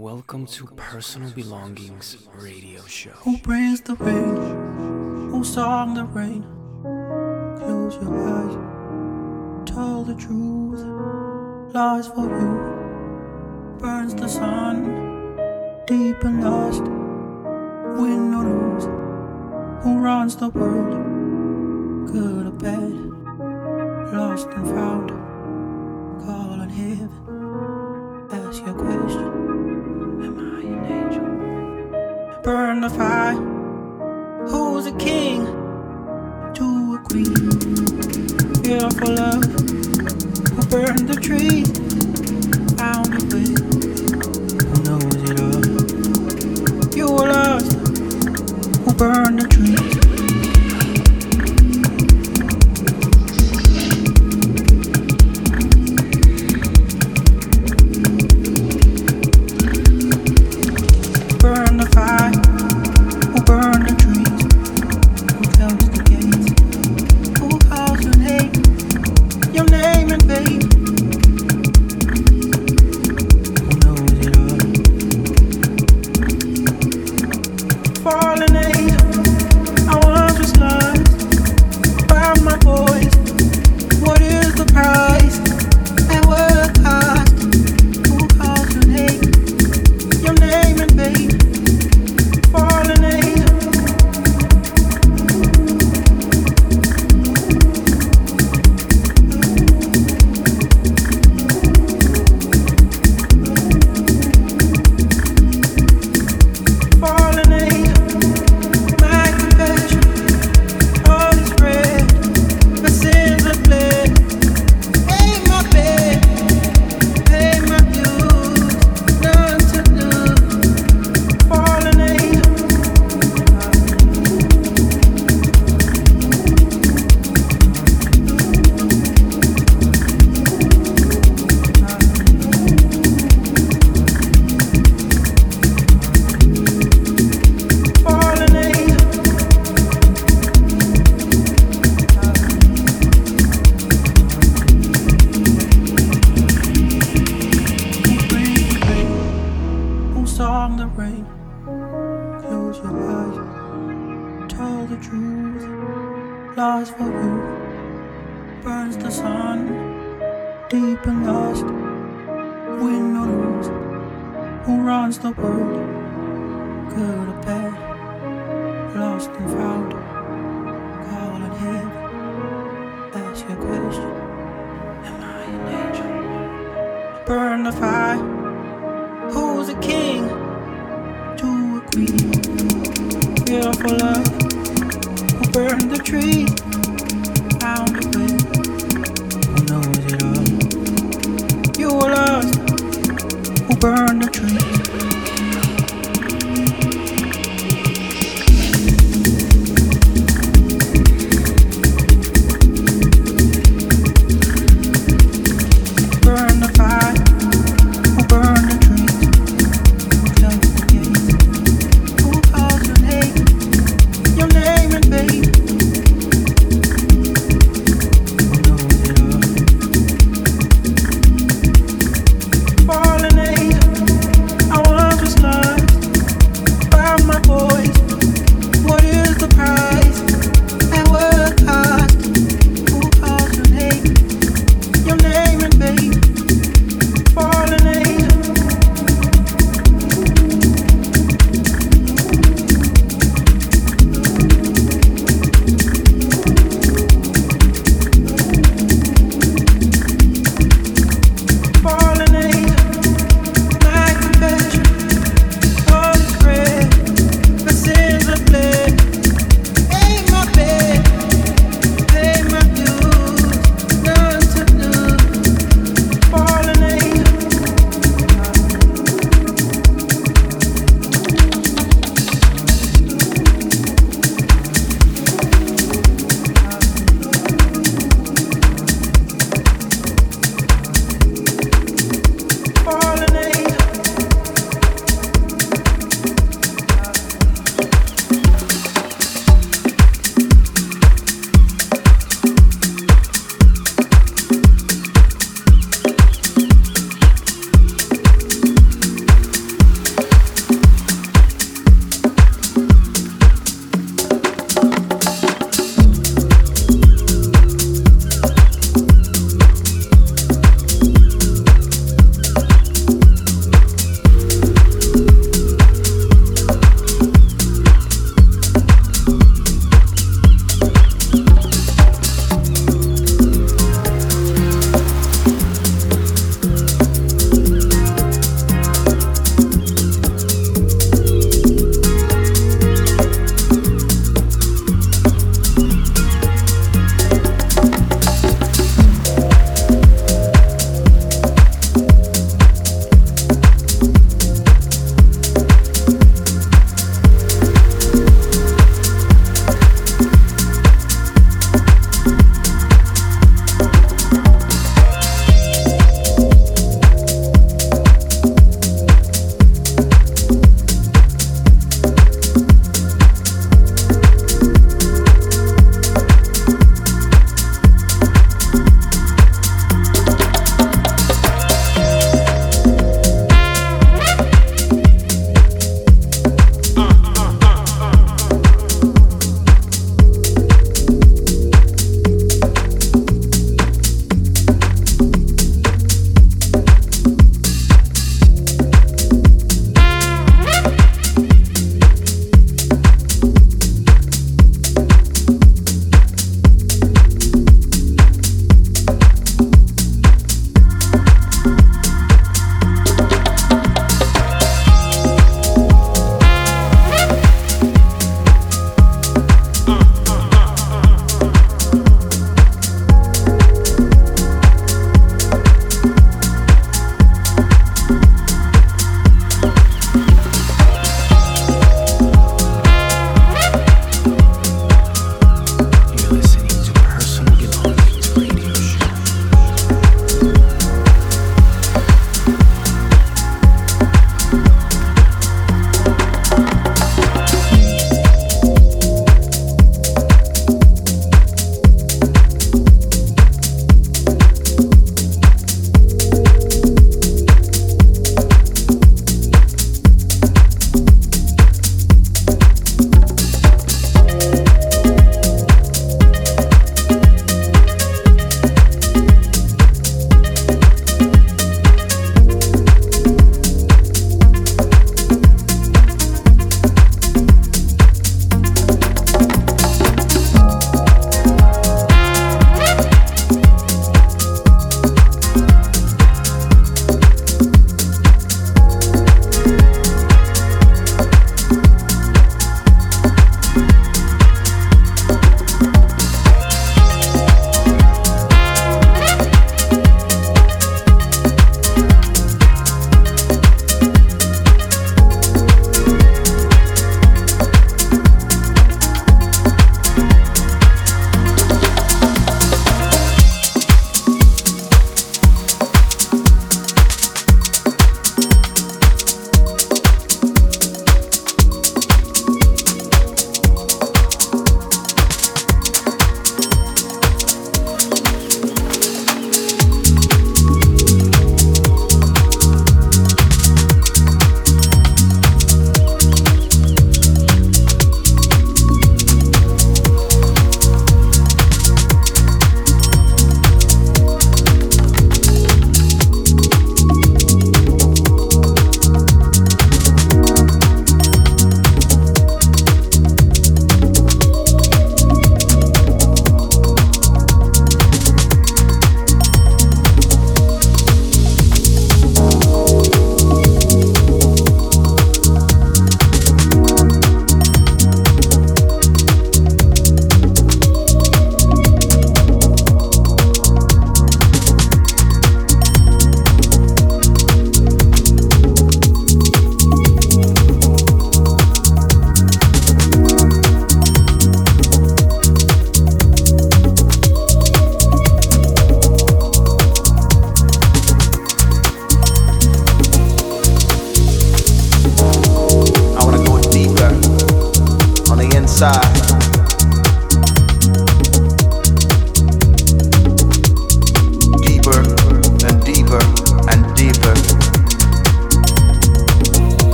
Welcome to Personal Belongings Radio Show. Who brings the rain? Who song the rain? Close your eyes, tell the truth. Lies for you. Burns the sun, deep and lost. Win or lose, who runs the world? Good or bad, lost and found. Call on heaven, ask your question. burn the fire. Who's a king to a queen? Beautiful love, who burned the tree? Found a way, who knows it all? You were lost, who burned the tree?